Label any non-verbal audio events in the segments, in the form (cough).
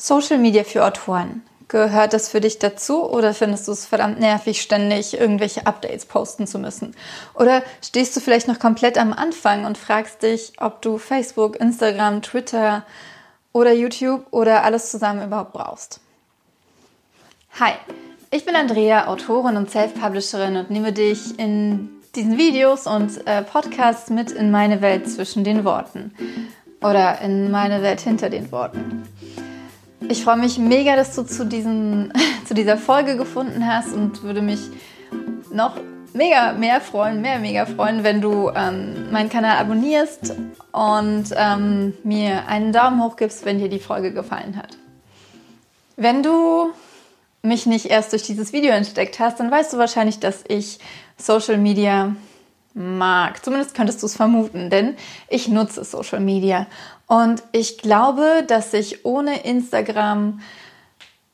Social Media für Autoren. Gehört das für dich dazu oder findest du es verdammt nervig, ständig irgendwelche Updates posten zu müssen? Oder stehst du vielleicht noch komplett am Anfang und fragst dich, ob du Facebook, Instagram, Twitter oder YouTube oder alles zusammen überhaupt brauchst? Hi, ich bin Andrea, Autorin und Self-Publisherin und nehme dich in diesen Videos und äh, Podcasts mit in meine Welt zwischen den Worten oder in meine Welt hinter den Worten. Ich freue mich mega, dass du zu, diesen, (laughs) zu dieser Folge gefunden hast und würde mich noch mega mehr freuen, mehr mega freuen, wenn du ähm, meinen Kanal abonnierst und ähm, mir einen Daumen hoch gibst, wenn dir die Folge gefallen hat. Wenn du mich nicht erst durch dieses Video entdeckt hast, dann weißt du wahrscheinlich, dass ich Social Media mag. Zumindest könntest du es vermuten, denn ich nutze Social Media. Und ich glaube, dass ich ohne Instagram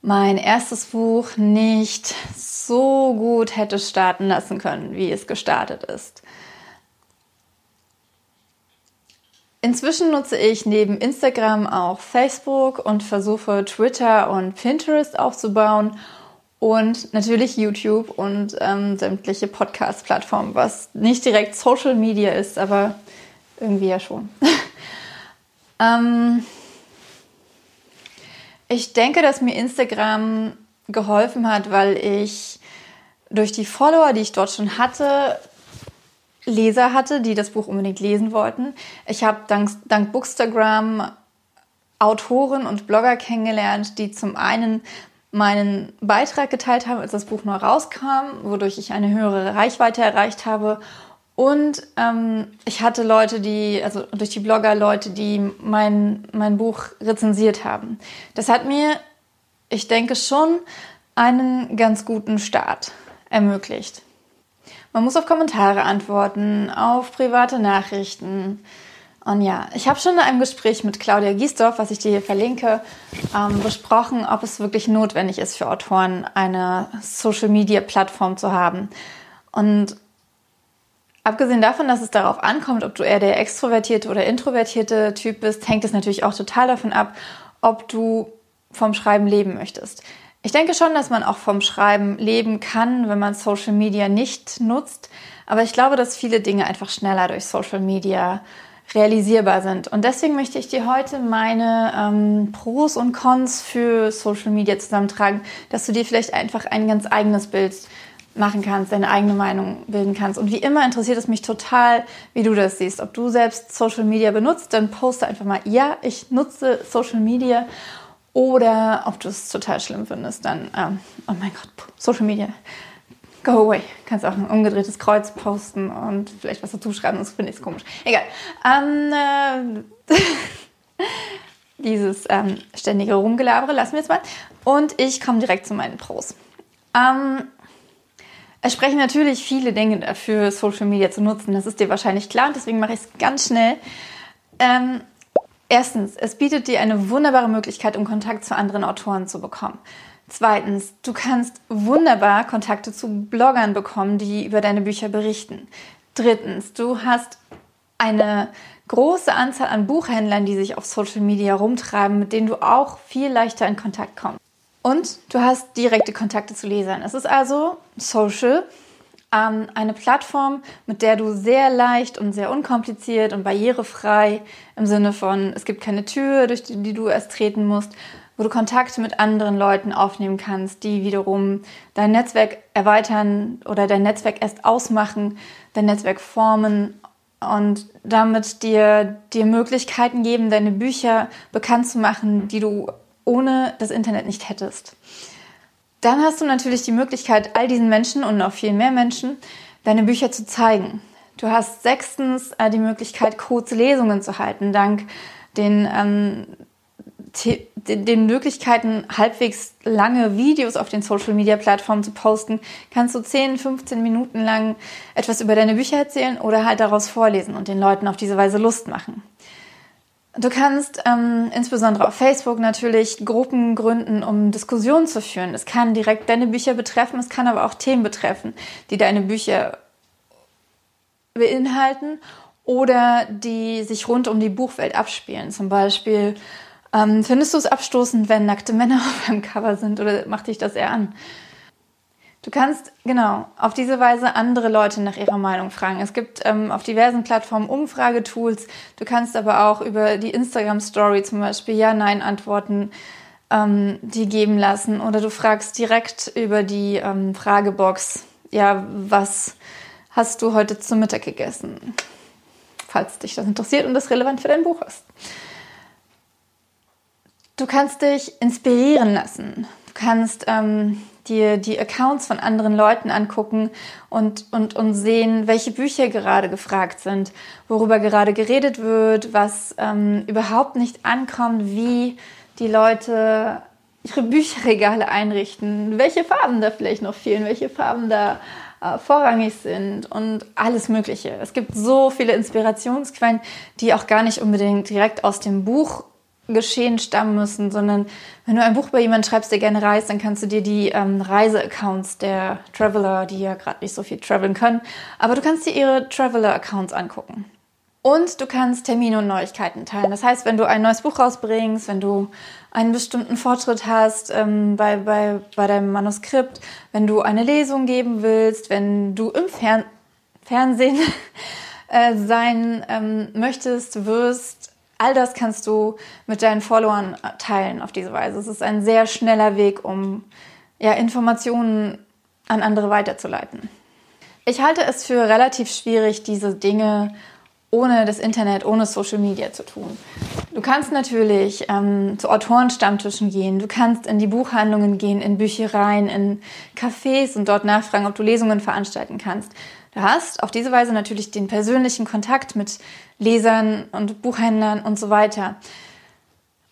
mein erstes Buch nicht so gut hätte starten lassen können, wie es gestartet ist. Inzwischen nutze ich neben Instagram auch Facebook und versuche Twitter und Pinterest aufzubauen und natürlich YouTube und ähm, sämtliche Podcast-Plattformen, was nicht direkt Social Media ist, aber irgendwie ja schon. (laughs) ähm, ich denke, dass mir Instagram geholfen hat, weil ich durch die Follower, die ich dort schon hatte, Leser hatte, die das Buch unbedingt lesen wollten. Ich habe dank, dank Bookstagram Autoren und Blogger kennengelernt, die zum einen meinen Beitrag geteilt haben, als das Buch neu rauskam, wodurch ich eine höhere Reichweite erreicht habe. Und ähm, ich hatte Leute, die, also durch die Blogger Leute, die mein, mein Buch rezensiert haben. Das hat mir, ich denke schon, einen ganz guten Start ermöglicht. Man muss auf Kommentare antworten, auf private Nachrichten, und ja, ich habe schon in einem Gespräch mit Claudia Giesdorf, was ich dir hier verlinke, ähm, besprochen, ob es wirklich notwendig ist für Autoren, eine Social-Media-Plattform zu haben. Und abgesehen davon, dass es darauf ankommt, ob du eher der extrovertierte oder introvertierte Typ bist, hängt es natürlich auch total davon ab, ob du vom Schreiben leben möchtest. Ich denke schon, dass man auch vom Schreiben leben kann, wenn man Social Media nicht nutzt. Aber ich glaube, dass viele Dinge einfach schneller durch Social Media realisierbar sind. Und deswegen möchte ich dir heute meine ähm, Pros und Cons für Social Media zusammentragen, dass du dir vielleicht einfach ein ganz eigenes Bild machen kannst, deine eigene Meinung bilden kannst. Und wie immer interessiert es mich total, wie du das siehst. Ob du selbst Social Media benutzt, dann poste einfach mal, ja, ich nutze Social Media. Oder ob du es total schlimm findest, dann, ähm, oh mein Gott, Social Media, go away. Kannst auch ein umgedrehtes Kreuz posten und vielleicht was dazu schreiben, sonst finde ich es komisch. Egal. Ähm, äh, (laughs) dieses ähm, ständige Rumgelabere lassen wir jetzt mal. Und ich komme direkt zu meinen Pros. Ähm, es sprechen natürlich viele Dinge dafür, Social Media zu nutzen. Das ist dir wahrscheinlich klar und deswegen mache ich es ganz schnell. Ähm, erstens, es bietet dir eine wunderbare Möglichkeit, um Kontakt zu anderen Autoren zu bekommen. Zweitens, du kannst wunderbar Kontakte zu Bloggern bekommen, die über deine Bücher berichten. Drittens, du hast eine große Anzahl an Buchhändlern, die sich auf Social Media rumtreiben, mit denen du auch viel leichter in Kontakt kommst. Und du hast direkte Kontakte zu Lesern. Es ist also Social, ähm, eine Plattform, mit der du sehr leicht und sehr unkompliziert und barrierefrei im Sinne von, es gibt keine Tür, durch die, die du erst treten musst, wo du Kontakte mit anderen Leuten aufnehmen kannst, die wiederum dein Netzwerk erweitern oder dein Netzwerk erst ausmachen, dein Netzwerk formen und damit dir, dir Möglichkeiten geben, deine Bücher bekannt zu machen, die du ohne das Internet nicht hättest. Dann hast du natürlich die Möglichkeit, all diesen Menschen und noch viel mehr Menschen deine Bücher zu zeigen. Du hast sechstens äh, die Möglichkeit, kurze Lesungen zu halten, dank den ähm, den Möglichkeiten, halbwegs lange Videos auf den Social-Media-Plattformen zu posten, kannst du 10, 15 Minuten lang etwas über deine Bücher erzählen oder halt daraus vorlesen und den Leuten auf diese Weise Lust machen. Du kannst ähm, insbesondere auf Facebook natürlich Gruppen gründen, um Diskussionen zu führen. Es kann direkt deine Bücher betreffen, es kann aber auch Themen betreffen, die deine Bücher beinhalten oder die sich rund um die Buchwelt abspielen. Zum Beispiel Ähm, findest du es abstoßend, wenn nackte Männer (laughs) auf einem Cover sind oder macht dich das eher an? Du kannst genau auf diese Weise andere Leute nach ihrer Meinung fragen. Es gibt ähm, auf diversen Plattformen Umfragetools. Du kannst aber auch über die Instagram Story zum Beispiel Ja-Nein-Antworten ähm, die geben lassen oder du fragst direkt über die ähm, Fragebox, ja, was hast du heute zum Mittag gegessen? Falls dich das interessiert und das relevant für dein Buch ist. Du kannst dich inspirieren lassen. Du kannst ähm, dir die Accounts von anderen Leuten angucken und, und, und sehen, welche Bücher gerade gefragt sind, worüber gerade geredet wird, was ähm, überhaupt nicht ankommt, wie die Leute ihre (laughs) Bücherregale einrichten, welche Farben da vielleicht noch fehlen, welche Farben da äh, vorrangig sind und alles Mögliche. Es gibt so viele Inspirationsquellen, die auch gar nicht unbedingt direkt aus dem Buch Geschehen stammen müssen, sondern wenn du ein Buch über jemanden schreibst, der gerne reist, dann kannst du dir die ähm, Reiseaccounts der Traveler, die ja gerade nicht so viel traveln können, aber du kannst dir ihre Traveler-Accounts angucken. Und du kannst Termine und Neuigkeiten teilen. Das heißt, wenn du ein neues Buch rausbringst, wenn du einen bestimmten Fortschritt hast ähm, bei, bei, bei deinem Manuskript, wenn du eine Lesung geben willst, wenn du im Fern Fernsehen (laughs) äh, sein ähm, möchtest, wirst, all das kannst du mit deinen Followern teilen auf diese Weise. Es ist ein sehr schneller Weg, um ja, Informationen an andere weiterzuleiten. Ich halte es für relativ schwierig, diese Dinge ohne das Internet, ohne Social Media zu tun. Du kannst natürlich ähm, zu Autorenstammtischen gehen, du kannst in die Buchhandlungen gehen, in Büchereien, in Cafés und dort nachfragen, ob du Lesungen veranstalten kannst. Du hast auf diese Weise natürlich den persönlichen Kontakt mit Lesern und Buchhändlern und so weiter.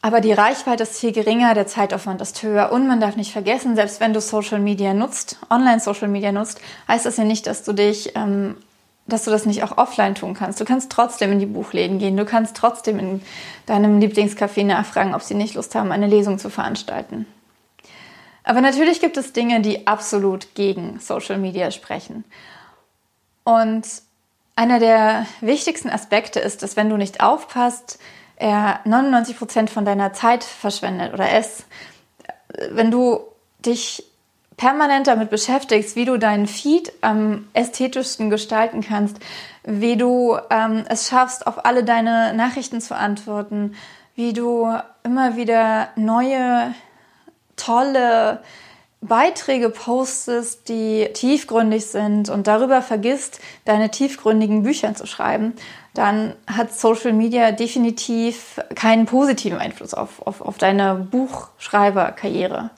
Aber die Reichweite ist viel geringer, der Zeitaufwand ist höher und man darf nicht vergessen, selbst wenn du Social Media nutzt, Online-Social Media nutzt, heißt das ja nicht, dass du dich ähm, dass du das nicht auch offline tun kannst. Du kannst trotzdem in die Buchläden gehen. Du kannst trotzdem in deinem Lieblingscafé nachfragen, ob sie nicht Lust haben, eine Lesung zu veranstalten. Aber natürlich gibt es Dinge, die absolut gegen Social Media sprechen. Und einer der wichtigsten Aspekte ist, dass wenn du nicht aufpasst, er 99 Prozent von deiner Zeit verschwendet oder es. Wenn du dich permanent damit beschäftigst, wie du deinen Feed am ästhetischsten gestalten kannst, wie du ähm, es schaffst, auf alle deine Nachrichten zu antworten, wie du immer wieder neue, tolle Beiträge postest, die tiefgründig sind und darüber vergisst, deine tiefgründigen Bücher zu schreiben, dann hat Social Media definitiv keinen positiven Einfluss auf, auf, auf deine Buchschreiberkarriere.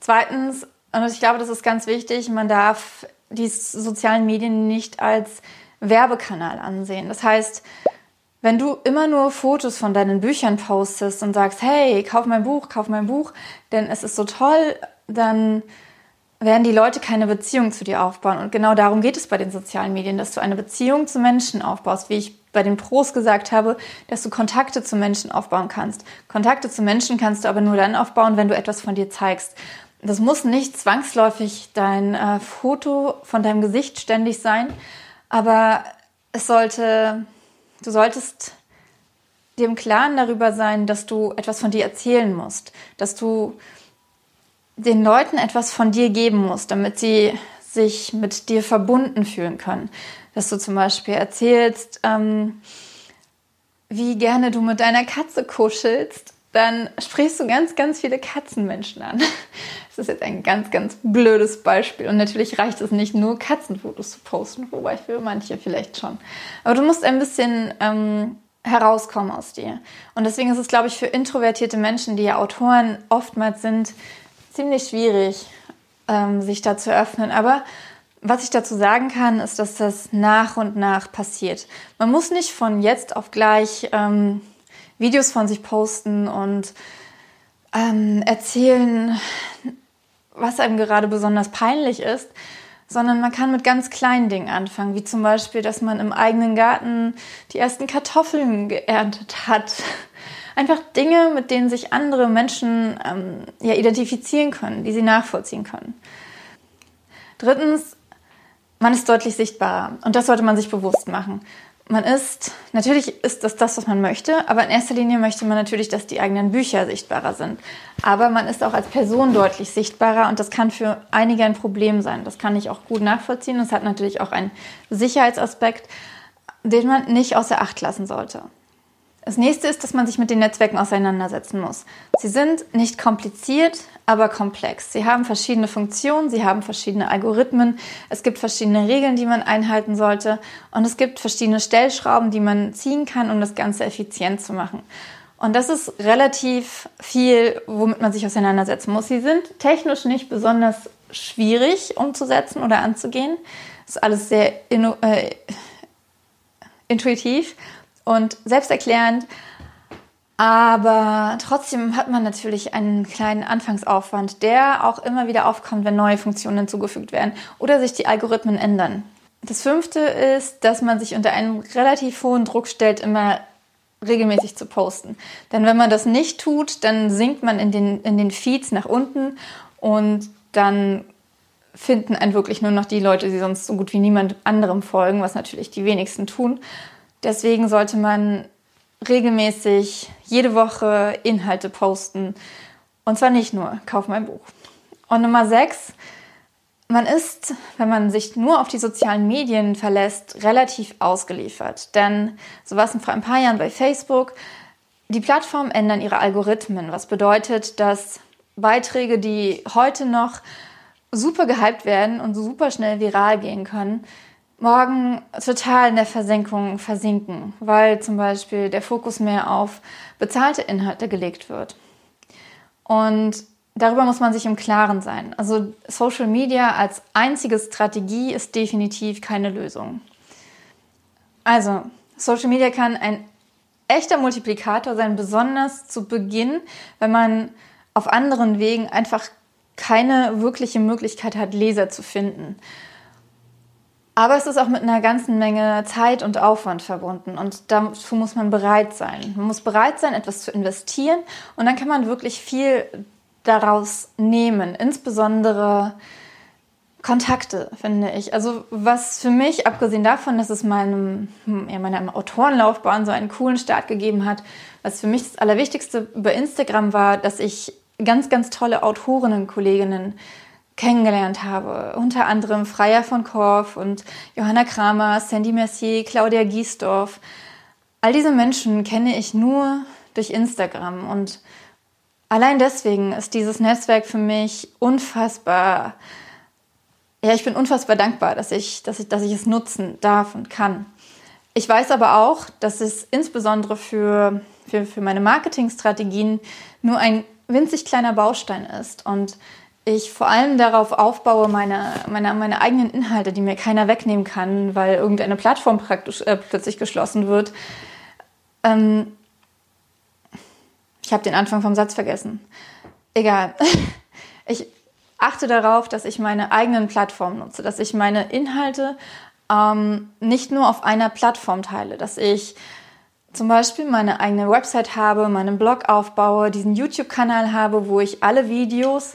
Zweitens und ich glaube, das ist ganz wichtig. Man darf die sozialen Medien nicht als Werbekanal ansehen. Das heißt, wenn du immer nur Fotos von deinen Büchern postest und sagst, hey, kauf mein Buch, kauf mein Buch, denn es ist so toll, dann werden die Leute keine Beziehung zu dir aufbauen. Und genau darum geht es bei den sozialen Medien, dass du eine Beziehung zu Menschen aufbaust, wie ich bei den Pros gesagt habe, dass du Kontakte zu Menschen aufbauen kannst. Kontakte zu Menschen kannst du aber nur dann aufbauen, wenn du etwas von dir zeigst das muss nicht zwangsläufig dein äh, Foto von deinem Gesicht ständig sein, aber es sollte, du solltest dir im Klaren darüber sein, dass du etwas von dir erzählen musst, dass du den Leuten etwas von dir geben musst, damit sie sich mit dir verbunden fühlen können. Dass du zum Beispiel erzählst, ähm, wie gerne du mit deiner Katze kuschelst, dann sprichst du ganz, ganz viele Katzenmenschen an. (laughs) Das ist jetzt ein ganz, ganz blödes Beispiel. Und natürlich reicht es nicht, nur Katzenfotos zu posten, wobei für manche vielleicht schon. Aber du musst ein bisschen ähm, herauskommen aus dir. Und deswegen ist es, glaube ich, für introvertierte Menschen, die ja Autoren oftmals sind, ziemlich schwierig, ähm, sich da zu öffnen. Aber was ich dazu sagen kann, ist, dass das nach und nach passiert. Man muss nicht von jetzt auf gleich ähm, Videos von sich posten und ähm, erzählen, was einem gerade besonders peinlich ist, sondern man kann mit ganz kleinen Dingen anfangen, wie zum Beispiel, dass man im eigenen Garten die ersten Kartoffeln geerntet hat. Einfach Dinge, mit denen sich andere Menschen ähm, ja, identifizieren können, die sie nachvollziehen können. Drittens, man ist deutlich sichtbarer und das sollte man sich bewusst machen. man ist, natürlich ist das das, was man möchte, aber in erster Linie möchte man natürlich, dass die eigenen Bücher sichtbarer sind. Aber man ist auch als Person deutlich sichtbarer und das kann für einige ein Problem sein. Das kann ich auch gut nachvollziehen. Das hat natürlich auch einen Sicherheitsaspekt, den man nicht außer Acht lassen sollte. Das nächste ist, dass man sich mit den Netzwerken auseinandersetzen muss. Sie sind nicht kompliziert, aber komplex. Sie haben verschiedene Funktionen, sie haben verschiedene Algorithmen, es gibt verschiedene Regeln, die man einhalten sollte und es gibt verschiedene Stellschrauben, die man ziehen kann, um das Ganze effizient zu machen. Und das ist relativ viel, womit man sich auseinandersetzen muss. Sie sind technisch nicht besonders schwierig umzusetzen oder anzugehen. Das ist alles sehr äh, intuitiv und selbsterklärend. Aber trotzdem hat man natürlich einen kleinen Anfangsaufwand, der auch immer wieder aufkommt, wenn neue Funktionen hinzugefügt werden oder sich die Algorithmen ändern. Das fünfte ist, dass man sich unter einen relativ hohen Druck stellt, immer regelmäßig zu posten. Denn wenn man das nicht tut, dann sinkt man in den, in den Feeds nach unten und dann finden einen wirklich nur noch die Leute, die sonst so gut wie niemand anderem folgen, was natürlich die wenigsten tun. Deswegen sollte man regelmäßig jede Woche Inhalte posten. Und zwar nicht nur, kauf mein Buch. Und Nummer sechs, man ist, wenn man sich nur auf die sozialen Medien verlässt, relativ ausgeliefert. Denn so war es vor ein paar Jahren bei Facebook. Die Plattformen ändern ihre Algorithmen, was bedeutet, dass Beiträge, die heute noch super gehypt werden und super schnell viral gehen können, morgen total in der Versenkung versinken, weil zum Beispiel der Fokus mehr auf bezahlte Inhalte gelegt wird. Und darüber muss man sich im Klaren sein. Also Social Media als einzige Strategie ist definitiv keine Lösung. Also Social Media kann ein echter Multiplikator sein, besonders zu Beginn, wenn man auf anderen Wegen einfach keine wirkliche Möglichkeit hat, Leser zu finden. Aber es ist auch mit einer ganzen Menge Zeit und Aufwand verbunden und dazu muss man bereit sein. Man muss bereit sein, etwas zu investieren und dann kann man wirklich viel daraus nehmen, insbesondere Kontakte, finde ich. Also was für mich, abgesehen davon, dass es meinem, ja, meiner Autorenlaufbahn so einen coolen Start gegeben hat, was für mich das Allerwichtigste über Instagram war, dass ich ganz, ganz tolle Autorinnen, Kolleginnen kennengelernt habe. Unter anderem Freya von Korf und Johanna Kramer, Sandy Mercier, Claudia Giesdorf. All diese Menschen kenne ich nur durch Instagram und allein deswegen ist dieses Netzwerk für mich unfassbar. Ja, ich bin unfassbar dankbar, dass ich, dass ich, dass ich es nutzen darf und kann. Ich weiß aber auch, dass es insbesondere für, für, für meine Marketingstrategien nur ein winzig kleiner Baustein ist und ich vor allem darauf aufbaue, meine, meine, meine eigenen Inhalte, die mir keiner wegnehmen kann, weil irgendeine Plattform praktisch äh, plötzlich geschlossen wird. Ähm ich habe den Anfang vom Satz vergessen. Egal. (laughs) Ich achte darauf, dass ich meine eigenen Plattformen nutze, dass ich meine Inhalte ähm, nicht nur auf einer Plattform teile, dass ich zum Beispiel meine eigene Website habe, meinen Blog aufbaue, diesen YouTube-Kanal habe, wo ich alle Videos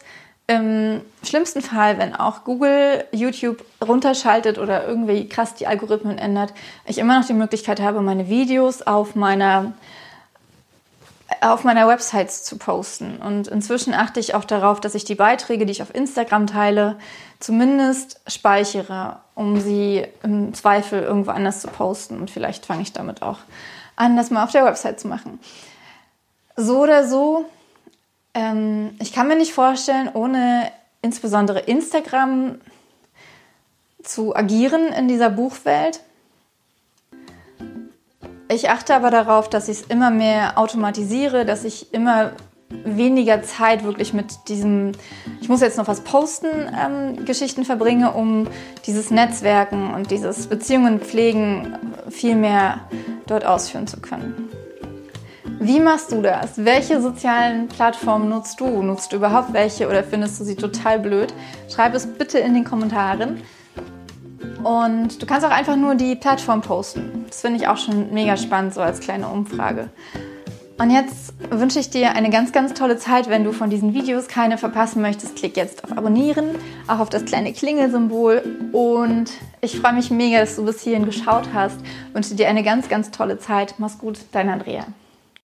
im schlimmsten Fall, wenn auch Google YouTube runterschaltet oder irgendwie krass die Algorithmen ändert, ich immer noch die Möglichkeit habe, meine Videos auf meiner auf meiner Website zu posten. Und inzwischen achte ich auch darauf, dass ich die Beiträge, die ich auf Instagram teile, zumindest speichere, um sie im Zweifel irgendwo anders zu posten. Und vielleicht fange ich damit auch an, das mal auf der Website zu machen. So oder so ähm, ich kann mir nicht vorstellen, ohne insbesondere Instagram zu agieren in dieser Buchwelt. Ich achte aber darauf, dass ich es immer mehr automatisiere, dass ich immer weniger Zeit wirklich mit diesem, ich muss jetzt noch was posten, ähm, Geschichten verbringe, um dieses Netzwerken und dieses Beziehungen pflegen viel mehr dort ausführen zu können. Wie machst du das? Welche sozialen Plattformen nutzt du? Nutzt du überhaupt welche oder findest du sie total blöd? Schreib es bitte in den Kommentaren. Und du kannst auch einfach nur die Plattform posten. Das finde ich auch schon mega spannend, so als kleine Umfrage. Und jetzt wünsche ich dir eine ganz, ganz tolle Zeit. Wenn du von diesen Videos keine verpassen möchtest, klick jetzt auf Abonnieren, auch auf das kleine Klingelsymbol. Und ich freue mich mega, dass du bis hierhin geschaut hast. Wünsche dir eine ganz, ganz tolle Zeit. Mach's gut, dein Andrea.